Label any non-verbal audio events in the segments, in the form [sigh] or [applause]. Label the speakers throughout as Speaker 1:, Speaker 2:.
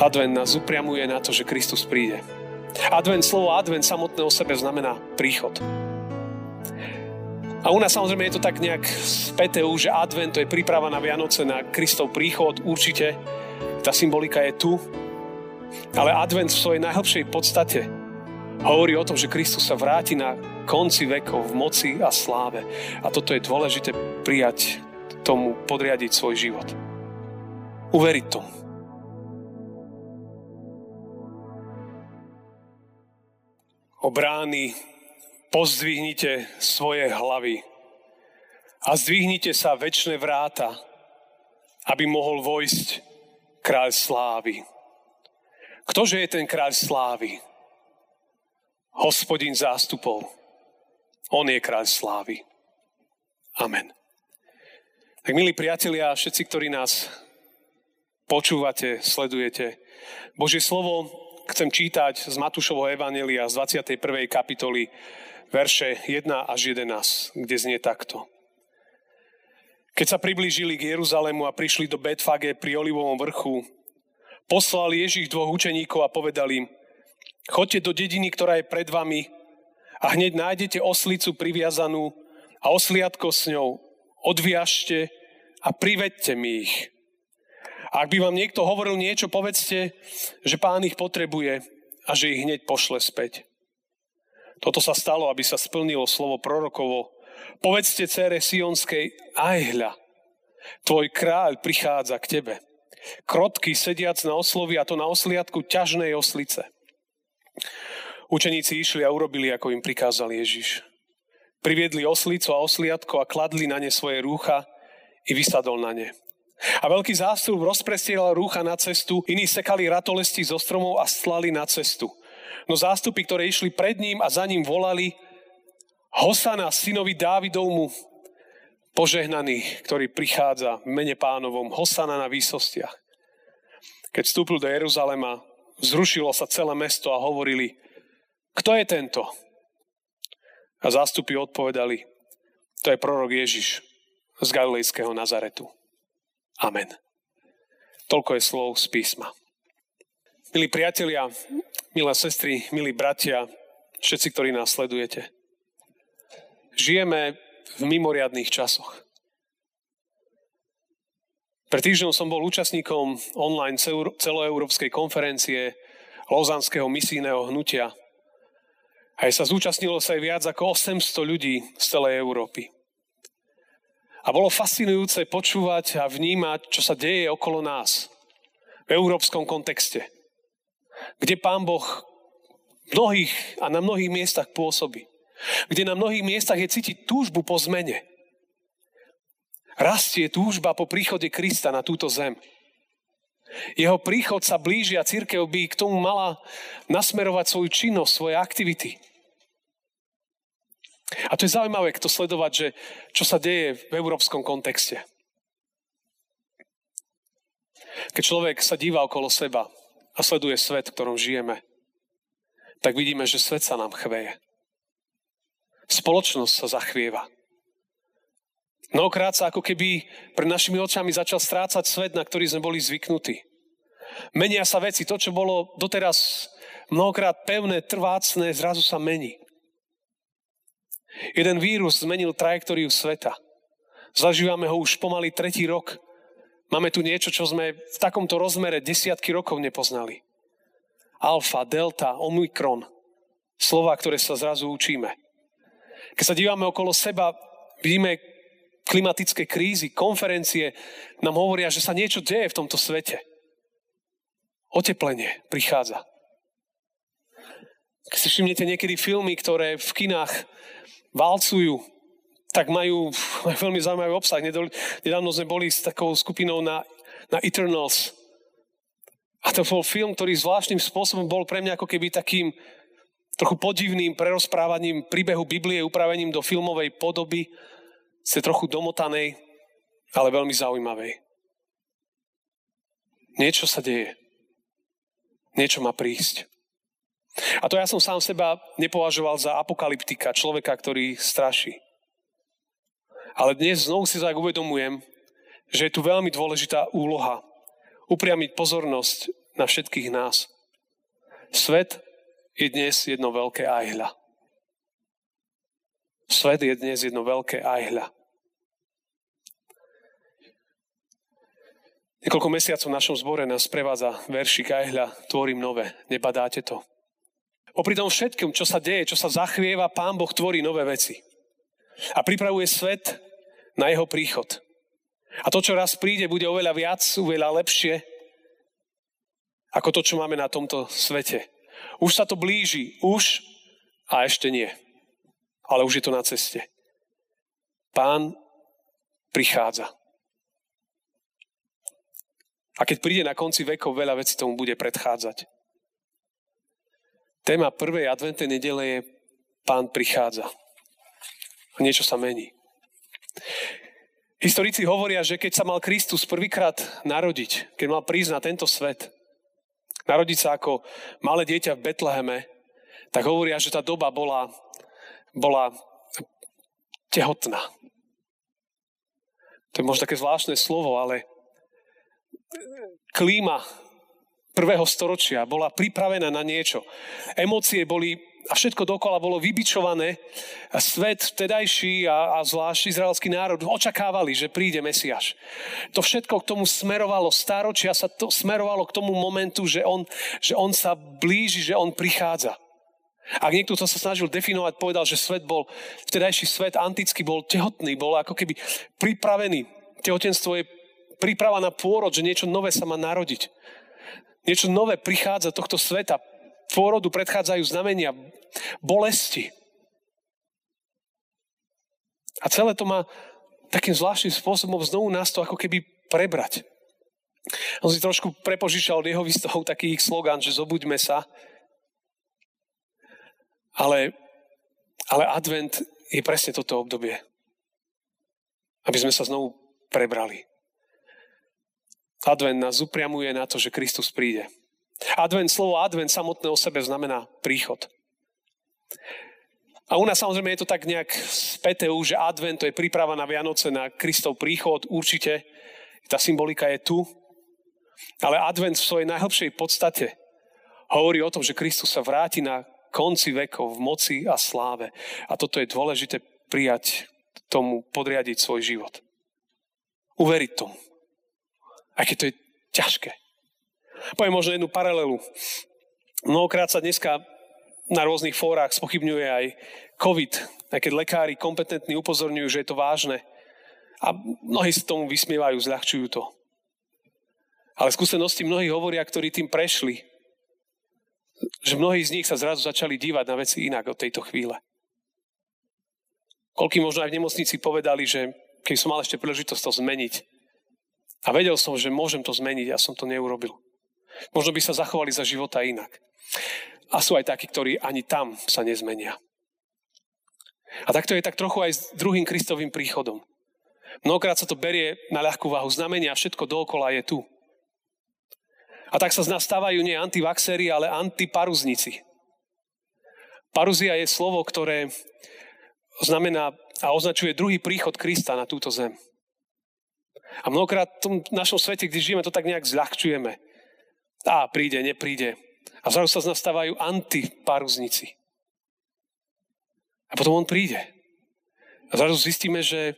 Speaker 1: Advent nás upriamuje na to, že Kristus príde. Advent, slovo advent samotné o sebe znamená príchod. A u nás samozrejme je to tak nejak späté už, že advent to je príprava na Vianoce, na Kristov príchod, určite. Tá symbolika je tu. Ale advent v svojej najhlbšej podstate hovorí o tom, že Kristus sa vráti na konci vekov v moci a sláve. A toto je dôležité prijať tomu, podriadiť svoj život. Uveriť tomu. O pozdvihnite svoje hlavy a zdvihnite sa väčšie vráta, aby mohol vojsť kráľ slávy. Ktože je ten kráľ slávy? Hospodin zástupov. On je kráľ slávy. Amen. Tak milí priatelia, všetci, ktorí nás počúvate, sledujete, Božie slovo chcem čítať z Matúšovho Evanelia z 21. kapitoly verše 1 až 11, kde znie takto. Keď sa priblížili k Jeruzalému a prišli do Betfage pri Olivovom vrchu, poslal Ježiš dvoch učeníkov a povedal im, chodte do dediny, ktorá je pred vami a hneď nájdete oslicu priviazanú a osliadko s ňou. Odviažte a privedte mi ich. Ak by vám niekto hovoril niečo, povedzte, že pán ich potrebuje a že ich hneď pošle späť. Toto sa stalo, aby sa splnilo slovo prorokovo. Povedzte cére Sionskej, aj hľa, tvoj kráľ prichádza k tebe. Krotky sediac na oslovi a to na osliadku ťažnej oslice. Učeníci išli a urobili, ako im prikázal Ježiš. Priviedli oslicu a osliadko a kladli na ne svoje rúcha i vysadol na ne. A veľký zástup rozprestieral rúcha na cestu, iní sekali ratolesti zo stromov a stlali na cestu. No zástupy, ktoré išli pred ním a za ním volali Hosana, synovi Dávidovmu, požehnaný, ktorý prichádza v mene pánovom, Hosana na výsostiach. Keď vstúpil do Jeruzalema, zrušilo sa celé mesto a hovorili, kto je tento? A zástupy odpovedali, to je prorok Ježiš z Galilejského Nazaretu. Amen. Toľko je slov z písma. Milí priatelia, milé sestry, milí bratia, všetci, ktorí nás sledujete. Žijeme v mimoriadných časoch. Pred týždňom som bol účastníkom online celoeurópskej konferencie Lozanského misijného hnutia. Aj sa zúčastnilo sa aj viac ako 800 ľudí z celej Európy. A bolo fascinujúce počúvať a vnímať, čo sa deje okolo nás v európskom kontexte kde Pán Boh mnohých a na mnohých miestach pôsobí. Kde na mnohých miestach je cítiť túžbu po zmene. Rastie túžba po príchode Krista na túto zem. Jeho príchod sa blíži a církev by k tomu mala nasmerovať svoju činnosť, svoje aktivity. A to je zaujímavé, kto sledovať, že čo sa deje v európskom kontexte. Keď človek sa díva okolo seba, a sleduje svet, v ktorom žijeme, tak vidíme, že svet sa nám chveje. Spoločnosť sa zachvieva. Mnohokrát sa ako keby pred našimi očami začal strácať svet, na ktorý sme boli zvyknutí. Menia sa veci. To, čo bolo doteraz mnohokrát pevné, trvácne, zrazu sa mení. Jeden vírus zmenil trajektóriu sveta. Zažívame ho už pomaly tretí rok. Máme tu niečo, čo sme v takomto rozmere desiatky rokov nepoznali. Alfa, delta, omikron. Slova, ktoré sa zrazu učíme. Keď sa dívame okolo seba, vidíme klimatické krízy, konferencie, nám hovoria, že sa niečo deje v tomto svete. Oteplenie prichádza. Keď si všimnete niekedy filmy, ktoré v kinách valcujú, tak majú, majú [laughs] veľmi zaujímavý obsah. Nedávno sme boli s takou skupinou na, na Eternals. A to bol film, ktorý zvláštnym spôsobom bol pre mňa ako keby takým trochu podivným prerozprávaním príbehu Biblie, upravením do filmovej podoby, ste trochu domotanej, ale veľmi zaujímavej. Niečo sa deje. Niečo má prísť. A to ja som sám seba nepovažoval za apokalyptika, človeka, ktorý straší. Ale dnes znovu si tak uvedomujem, že je tu veľmi dôležitá úloha upriamiť pozornosť na všetkých nás. Svet je dnes jedno veľké ajhľa. Svet je dnes jedno veľké ajhľa. Niekoľko mesiacov v našom zbore nás prevádza veršik ajhľa Tvorím nové. Nebadáte to? Popri tom všetkom, čo sa deje, čo sa zachvieva, Pán Boh tvorí nové veci. A pripravuje svet na jeho príchod. A to, čo raz príde, bude oveľa viac, oveľa lepšie, ako to, čo máme na tomto svete. Už sa to blíži, už a ešte nie. Ale už je to na ceste. Pán prichádza. A keď príde na konci vekov, veľa vecí tomu bude predchádzať. Téma prvej adventnej nedele je Pán prichádza. Niečo sa mení. Historici hovoria, že keď sa mal Kristus prvýkrát narodiť, keď mal prísť na tento svet, narodiť sa ako malé dieťa v Betleheme, tak hovoria, že tá doba bola, bola tehotná. To je možno také zvláštne slovo, ale klíma prvého storočia bola pripravená na niečo. Emócie boli a všetko dokola bolo vybičované. A svet vtedajší a, a zvlášť izraelský národ očakávali, že príde Mesiaš. To všetko k tomu smerovalo, stáročia sa to smerovalo k tomu momentu, že on, že on sa blíži, že on prichádza. Ak niekto to sa snažil definovať, povedal, že svet bol, vtedajší svet antický bol tehotný, bol ako keby pripravený. Tehotenstvo je príprava na pôrod, že niečo nové sa má narodiť. Niečo nové prichádza tohto sveta pôrodu predchádzajú znamenia bolesti. A celé to má takým zvláštnym spôsobom znovu nás to ako keby prebrať. On si trošku prepožičal od jeho výstavov taký ich slogan, že zobuďme sa. Ale, ale advent je presne toto obdobie. Aby sme sa znovu prebrali. Advent nás upriamuje na to, že Kristus príde. Advent, slovo advent samotné o sebe znamená príchod. A u nás samozrejme je to tak nejak späté že advent to je príprava na Vianoce, na Kristov príchod, určite. Tá symbolika je tu. Ale advent v svojej najhlbšej podstate hovorí o tom, že Kristus sa vráti na konci vekov v moci a sláve. A toto je dôležité prijať tomu, podriadiť svoj život. Uveriť tomu. Keď to je ťažké. Poviem možno jednu paralelu. Mnohokrát sa dneska na rôznych fórach spochybňuje aj COVID, aj keď lekári kompetentní upozorňujú, že je to vážne. A mnohí sa tomu vysmievajú, zľahčujú to. Ale skúsenosti mnohí hovoria, ktorí tým prešli, že mnohí z nich sa zrazu začali dívať na veci inak od tejto chvíle. Koľký možno aj v nemocnici povedali, že keď som mal ešte príležitosť to zmeniť a vedel som, že môžem to zmeniť, ja som to neurobil. Možno by sa zachovali za života inak. A sú aj takí, ktorí ani tam sa nezmenia. A takto je tak trochu aj s druhým Kristovým príchodom. Mnohokrát sa to berie na ľahkú váhu. Znamenia, všetko dookola je tu. A tak sa z nás stávajú nie antivaxery, ale antiparuznici. Paruzia je slovo, ktoré znamená a označuje druhý príchod Krista na túto zem. A mnohokrát v tom našom svete, kde žijeme, to tak nejak zľahčujeme. Á, príde, nepríde. A zrazu sa z nás stávajú antiparuznici. A potom on príde. A zrazu zistíme, že,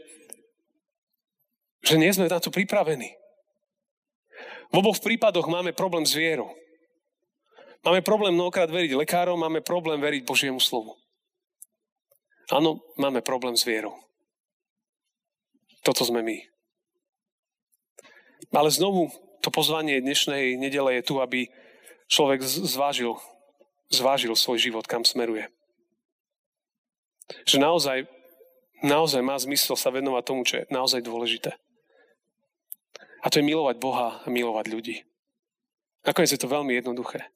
Speaker 1: že nie sme na to pripravení. V oboch prípadoch máme problém s vierou. Máme problém mnohokrát veriť lekárom, máme problém veriť Božiemu slovu. Áno, máme problém s vierou. Toto sme my. Ale znovu, to pozvanie dnešnej nedele je tu, aby človek zvážil, zvážil svoj život, kam smeruje. Že naozaj, naozaj má zmysel sa venovať tomu, čo je naozaj dôležité. A to je milovať Boha a milovať ľudí. Nakoniec je to veľmi jednoduché.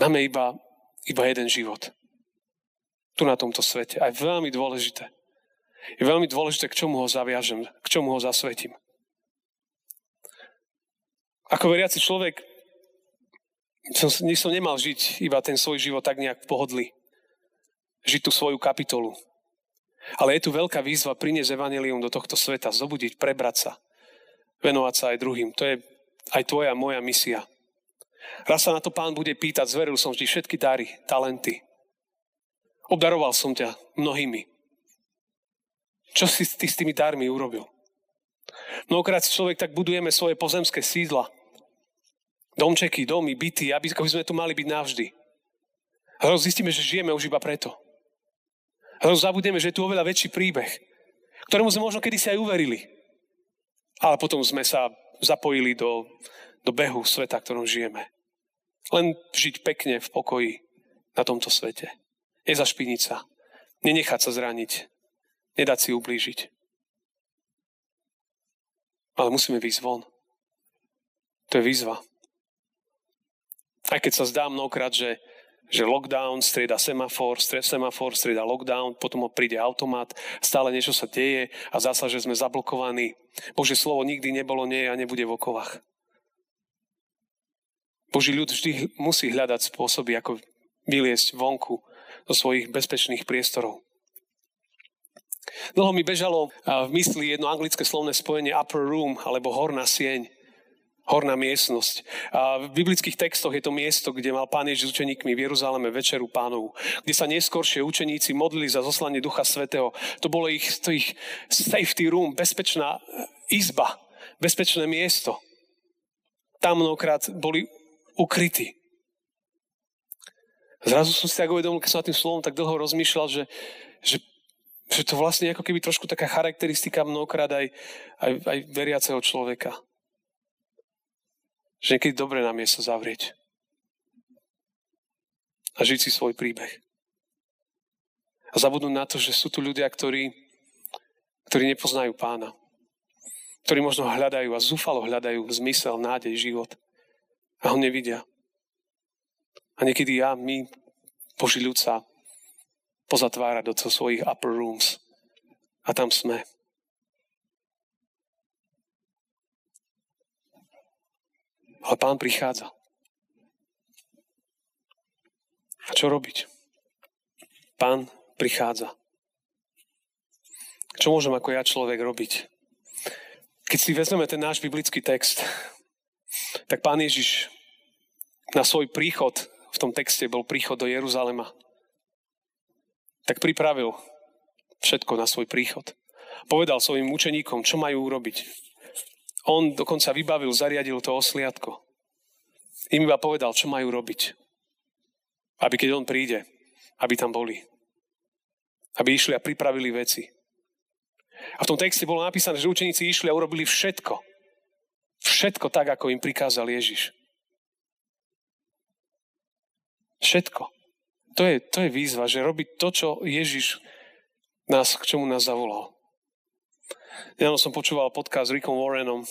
Speaker 1: Máme iba, iba jeden život. Tu na tomto svete. A je veľmi dôležité. Je veľmi dôležité, k čomu ho zaviažem, k čomu ho zasvetím. Ako veriaci človek som, som nemal žiť iba ten svoj život tak nejak v pohodli. Žiť tú svoju kapitolu. Ale je tu veľká výzva priniesť evanelium do tohto sveta, zobudiť, prebrať sa, venovať sa aj druhým. To je aj tvoja, moja misia. Raz sa na to pán bude pýtať, zveril som ti všetky dary, talenty. Obdaroval som ťa mnohými. Čo si ty s tými darmi urobil? Mnohokrát človek tak budujeme svoje pozemské sídla. Domčeky, domy, byty, aby, aby sme tu mali byť navždy. A zistíme, že žijeme už iba preto. A zabudneme, že je tu oveľa väčší príbeh, ktorému sme možno kedysi aj uverili. Ale potom sme sa zapojili do, do behu sveta, ktorom žijeme. Len žiť pekne v pokoji na tomto svete. Nezašpiniť sa. Nenechať sa zraniť. Nedať si ublížiť. Ale musíme výjsť von. To je výzva. Aj keď sa zdá mnohokrát, že, že lockdown, strieda semafor, semafor, strieda lockdown, potom príde automat, stále niečo sa deje a zasa, že sme zablokovaní. Bože slovo nikdy nebolo, nie a nebude v okovách. Boží ľud vždy musí hľadať spôsoby, ako vyliesť vonku do svojich bezpečných priestorov. Dlho mi bežalo v mysli jedno anglické slovné spojenie upper room alebo horná sieň. Horná miestnosť. A v biblických textoch je to miesto, kde mal pán Ježiš s učeníkmi v Jeruzaleme večeru pánovu, kde sa neskôršie učeníci modlili za zoslanie Ducha Svetého. To bolo ich, to ich safety room, bezpečná izba, bezpečné miesto. Tam mnohokrát boli ukrytí. Zrazu som si tak uvedomil, keď som nad tým slovom tak dlho rozmýšľal, že, že že to vlastne ako keby trošku taká charakteristika mnohokrát aj, aj, aj veriaceho človeka. Že niekedy dobre nám je sa zavrieť. A žiť si svoj príbeh. A zabudnúť na to, že sú tu ľudia, ktorí, ktorí nepoznajú pána. Ktorí možno hľadajú a zúfalo hľadajú zmysel, nádej, život. A ho nevidia. A niekedy ja, my, Boží ľud sa pozatvárať do svojich upper rooms. A tam sme. Ale pán prichádza. A čo robiť? Pán prichádza. Čo môžem ako ja človek robiť? Keď si vezmeme ten náš biblický text, tak pán Ježiš na svoj príchod, v tom texte bol príchod do Jeruzalema, tak pripravil všetko na svoj príchod. Povedal svojim učeníkom, čo majú urobiť. On dokonca vybavil, zariadil to osliadko. Im iba povedal, čo majú robiť. Aby keď on príde, aby tam boli. Aby išli a pripravili veci. A v tom texte bolo napísané, že učeníci išli a urobili všetko. Všetko tak, ako im prikázal Ježiš. Všetko. To je, to je výzva, že robiť to, čo Ježiš nás, k čomu nás zavolal. Ja som počúval podcast s Rickom Warrenom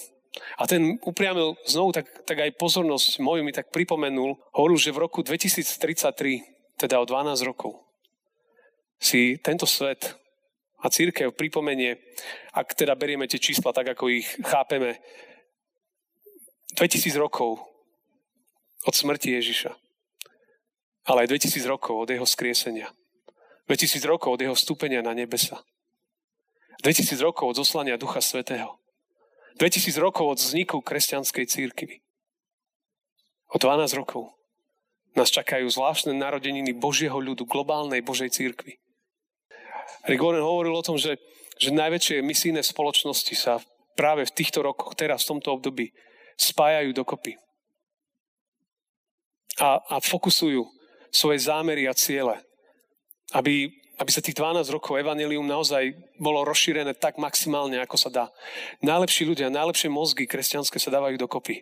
Speaker 1: a ten upriamil znovu tak, tak aj pozornosť moju mi tak pripomenul. Hovoril, že v roku 2033, teda o 12 rokov, si tento svet a církev pripomenie, ak teda berieme tie čísla tak, ako ich chápeme, 2000 rokov od smrti Ježiša ale aj 2000 rokov od jeho skriesenia. 2000 rokov od jeho vstúpenia na nebesa. 2000 rokov od zoslania Ducha Svetého. 2000 rokov od vzniku kresťanskej církvy. O 12 rokov nás čakajú zvláštne narodeniny Božieho ľudu, globálnej Božej církvy. Rick Warren hovoril o tom, že, že najväčšie misijné spoločnosti sa práve v týchto rokoch, teraz v tomto období, spájajú dokopy. A, a fokusujú svoje zámery a ciele. Aby, aby sa tých 12 rokov evanelium naozaj bolo rozšírené tak maximálne, ako sa dá. Najlepší ľudia, najlepšie mozgy kresťanské sa dávajú dokopy.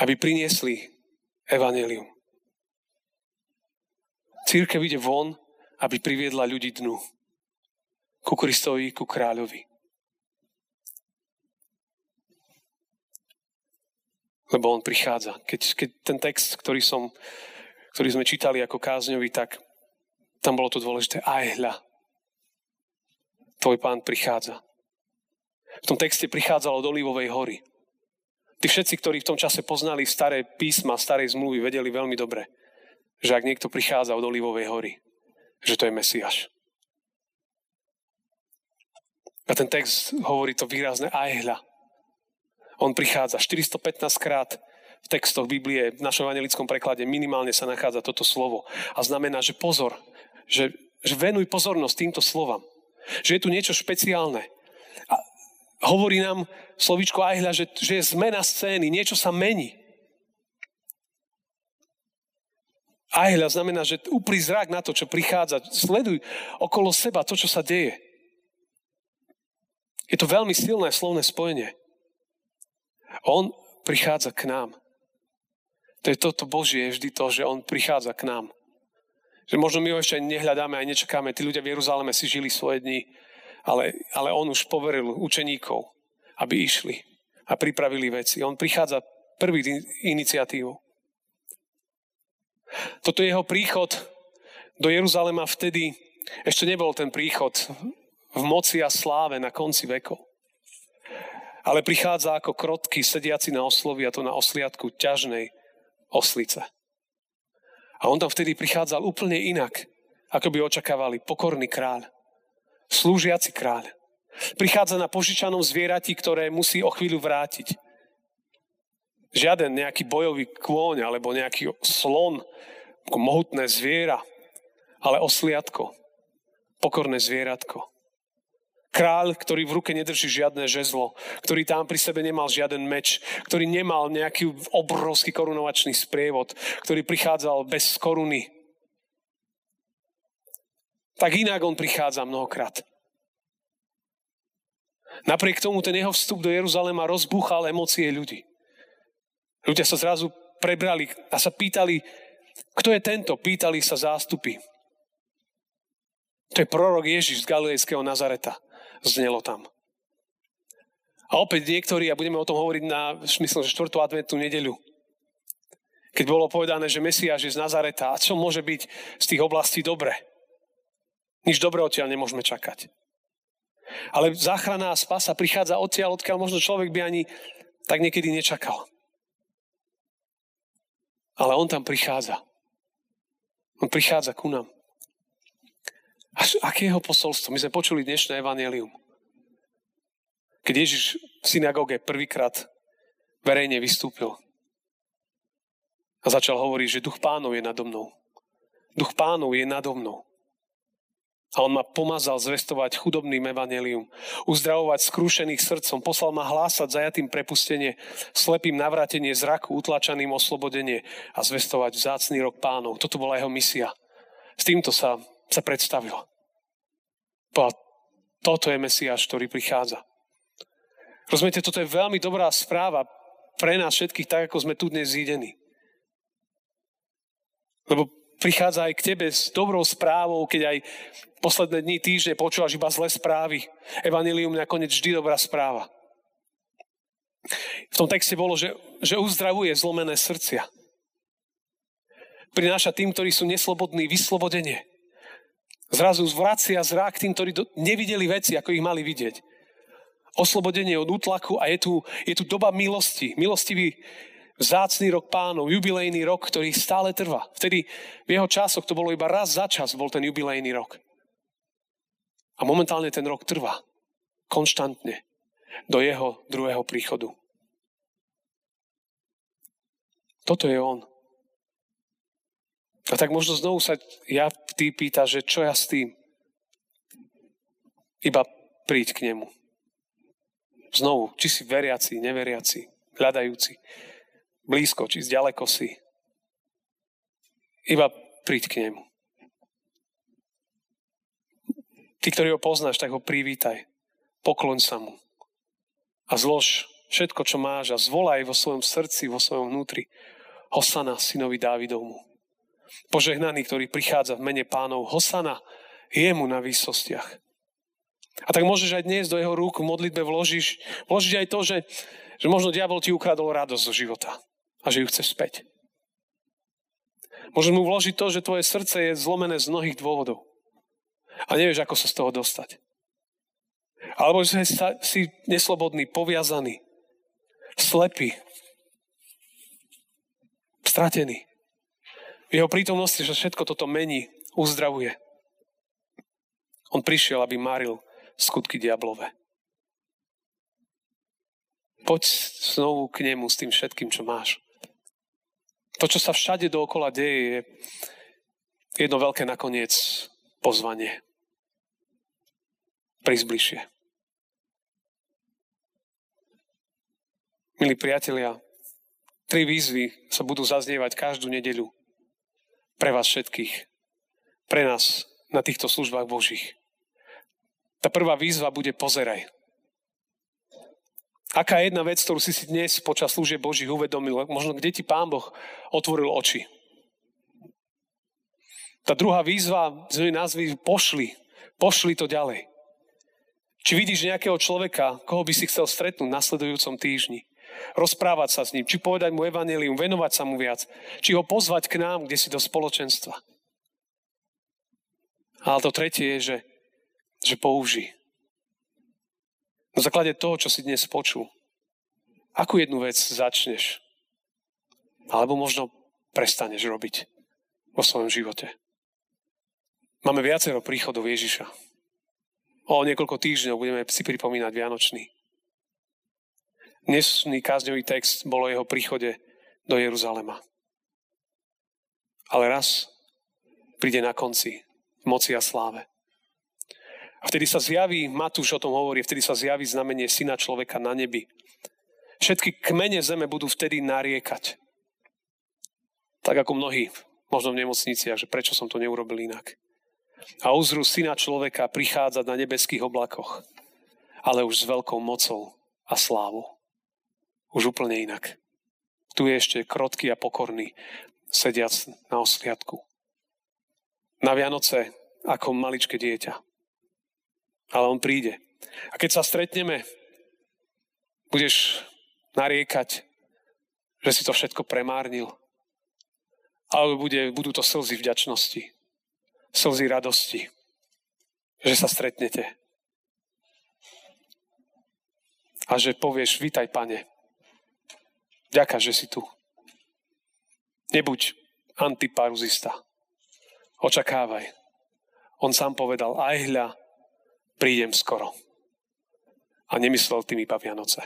Speaker 1: Aby priniesli evanelium. Církev ide von, aby priviedla ľudí dnu. Ku Kristovi, ku kráľovi. Lebo on prichádza. Keď, keď ten text, ktorý som ktorý sme čítali ako kázňový, tak tam bolo to dôležité. Aj hľa, tvoj pán prichádza. V tom texte prichádzalo od Olivovej hory. Tí všetci, ktorí v tom čase poznali staré písma, starej zmluvy, vedeli veľmi dobre, že ak niekto prichádza od Olivovej hory, že to je Mesiaš. A ten text hovorí to výrazne aj hľa. On prichádza 415 krát v textoch Biblie, v našom evangelickom preklade minimálne sa nachádza toto slovo. A znamená, že pozor, že, že venuj pozornosť týmto slovám. Že je tu niečo špeciálne. A hovorí nám slovičko Ajhľa, že, že je zmena scény, niečo sa mení. Ajhľa znamená, že uprí zrak na to, čo prichádza. Sleduj okolo seba to, čo sa deje. Je to veľmi silné slovné spojenie. On prichádza k nám. To je toto Božie, je vždy to, že On prichádza k nám. Že možno my ho ešte nehľadáme a nečakáme. Tí ľudia v Jeruzaleme si žili svoje dni, ale, ale On už poveril učeníkov, aby išli a pripravili veci. On prichádza prvý iniciatívou. Toto jeho príchod do Jeruzalema vtedy ešte nebol ten príchod v moci a sláve na konci vekov. Ale prichádza ako krotky sediaci na oslovi a to na osliadku ťažnej oslice. A on tam vtedy prichádzal úplne inak, ako by očakávali pokorný kráľ, slúžiaci kráľ. Prichádza na požičanom zvierati, ktoré musí o chvíľu vrátiť. Žiaden nejaký bojový kôň alebo nejaký slon, mohutné zviera, ale osliadko, pokorné zvieratko. Kráľ, ktorý v ruke nedrží žiadne žezlo, ktorý tam pri sebe nemal žiaden meč, ktorý nemal nejaký obrovský korunovačný sprievod, ktorý prichádzal bez koruny. Tak inak on prichádza mnohokrát. Napriek tomu ten jeho vstup do Jeruzalema rozbúchal emócie ľudí. Ľudia sa zrazu prebrali a sa pýtali, kto je tento? Pýtali sa zástupy. To je prorok Ježiš z Galilejského Nazareta znelo tam. A opäť niektorí, a budeme o tom hovoriť na, myslím, že 4. adventnú nedeľu, keď bolo povedané, že Mesiáš je z Nazareta, a čo môže byť z tých oblastí dobre? Nič dobré odtiaľ nemôžeme čakať. Ale záchrana a spasa prichádza odtiaľ, odkiaľ možno človek by ani tak niekedy nečakal. Ale on tam prichádza. On prichádza ku nám. A aké jeho posolstvo? My sme počuli dnešné evanelium. Keď Ježiš v synagóge prvýkrát verejne vystúpil a začal hovoriť, že duch pánov je nado mnou. Duch pánov je nado mnou. A on ma pomazal zvestovať chudobným evanelium, uzdravovať skrúšených srdcom, poslal ma hlásať zajatým prepustenie, slepým navrátenie zraku, utlačaným oslobodenie a zvestovať vzácný rok pánov. Toto bola jeho misia. S týmto sa sa predstavil. Povedal, toto je Mesiáš, ktorý prichádza. Rozumiete, toto je veľmi dobrá správa pre nás všetkých, tak ako sme tu dnes zídení. Lebo prichádza aj k tebe s dobrou správou, keď aj posledné dni, týždne počúvaš iba zlé správy. Evangelium nakoniec vždy dobrá správa. V tom texte bolo, že, že uzdravuje zlomené srdcia. Prináša tým, ktorí sú neslobodní, vyslobodenie. Zrazu zvracia zrak tým, ktorí nevideli veci, ako ich mali vidieť. Oslobodenie od útlaku a je tu, je tu doba milosti. Milostivý vzácný rok pánov, jubilejný rok, ktorý stále trvá. Vtedy v jeho časoch to bolo iba raz za čas, bol ten jubilejný rok. A momentálne ten rok trvá. Konštantne. Do jeho druhého príchodu. Toto je on. A tak možno znovu sa ja ty pýta, že čo ja s tým? Iba príď k nemu. Znovu, či si veriaci, neveriaci, hľadajúci, blízko, či zďaleko si. Iba príď k nemu. Ty, ktorý ho poznáš, tak ho privítaj. Pokloň sa mu. A zlož všetko, čo máš a zvolaj vo svojom srdci, vo svojom vnútri. Hosana, synovi Dávidovmu požehnaný, ktorý prichádza v mene pánov. Hosana, jemu na výsostiach. A tak môžeš aj dnes do jeho rúk v modlitbe vložiť, vložiť aj to, že, že možno diabol ti ukradol radosť zo života a že ju chce späť. Môžeš mu vložiť to, že tvoje srdce je zlomené z mnohých dôvodov a nevieš, ako sa z toho dostať. Alebo že si neslobodný, poviazaný, slepý, stratený. V jeho prítomnosti, že všetko toto mení, uzdravuje. On prišiel, aby maril skutky diablové. Poď znovu k nemu s tým všetkým, čo máš. To, čo sa všade dookola deje, je jedno veľké nakoniec pozvanie. Prísť bližšie. Milí priatelia, tri výzvy sa budú zaznievať každú nedeľu. Pre vás všetkých. Pre nás na týchto službách Božích. Tá prvá výzva bude pozeraj. Aká je jedna vec, ktorú si si dnes počas služieb Božích uvedomil, možno kde ti Pán Boh otvoril oči. Tá druhá výzva, z názvy pošli. Pošli to ďalej. Či vidíš nejakého človeka, koho by si chcel stretnúť v nasledujúcom týždni. Rozprávať sa s ním, či povedať mu evanelium, venovať sa mu viac, či ho pozvať k nám, kde si do spoločenstva. Ale to tretie je, že, že použij. Na základe toho, čo si dnes počul, akú jednu vec začneš? Alebo možno prestaneš robiť vo svojom živote. Máme viacero príchodov Ježiša. O niekoľko týždňov budeme si pripomínať Vianočný. Dnesný kázňový text bolo jeho príchode do Jeruzalema. Ale raz príde na konci v moci a sláve. A vtedy sa zjaví, Matúš o tom hovorí, vtedy sa zjaví znamenie syna človeka na nebi. Všetky kmene zeme budú vtedy nariekať. Tak ako mnohí, možno v nemocniciach, že prečo som to neurobil inak. A uzru syna človeka prichádzať na nebeských oblakoch, ale už s veľkou mocou a slávou. Už úplne inak. Tu je ešte krotký a pokorný, sediac na osliadku. Na Vianoce ako maličké dieťa ale on príde. A keď sa stretneme, budeš nariekať, že si to všetko premárnil. Alebo bude, budú to slzy vďačnosti, slzy radosti, že sa stretnete. A že povieš, vítaj, pane. Ďaká, že si tu. Nebuď antiparuzista. Očakávaj. On sám povedal, aj hľa, prídem skoro. A nemyslel tým iba Vianoce.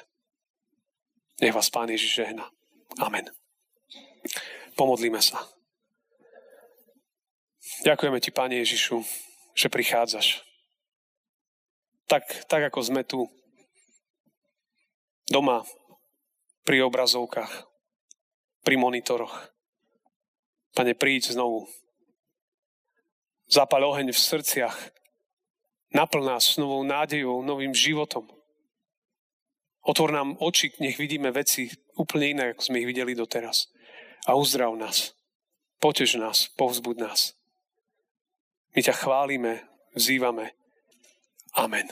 Speaker 1: Nech vás Pán Ježiš žehna. Amen. Pomodlíme sa. Ďakujeme Ti, Pane Ježišu, že prichádzaš. Tak, tak ako sme tu doma pri obrazovkách, pri monitoroch. Pane, príď znovu. Zapal oheň v srdciach Naplň nás novou nádejou, novým životom. Otvor nám oči, nech vidíme veci úplne iné, ako sme ich videli doteraz. A uzdrav nás. Potež nás, povzbud nás. My ťa chválime, vzývame. Amen.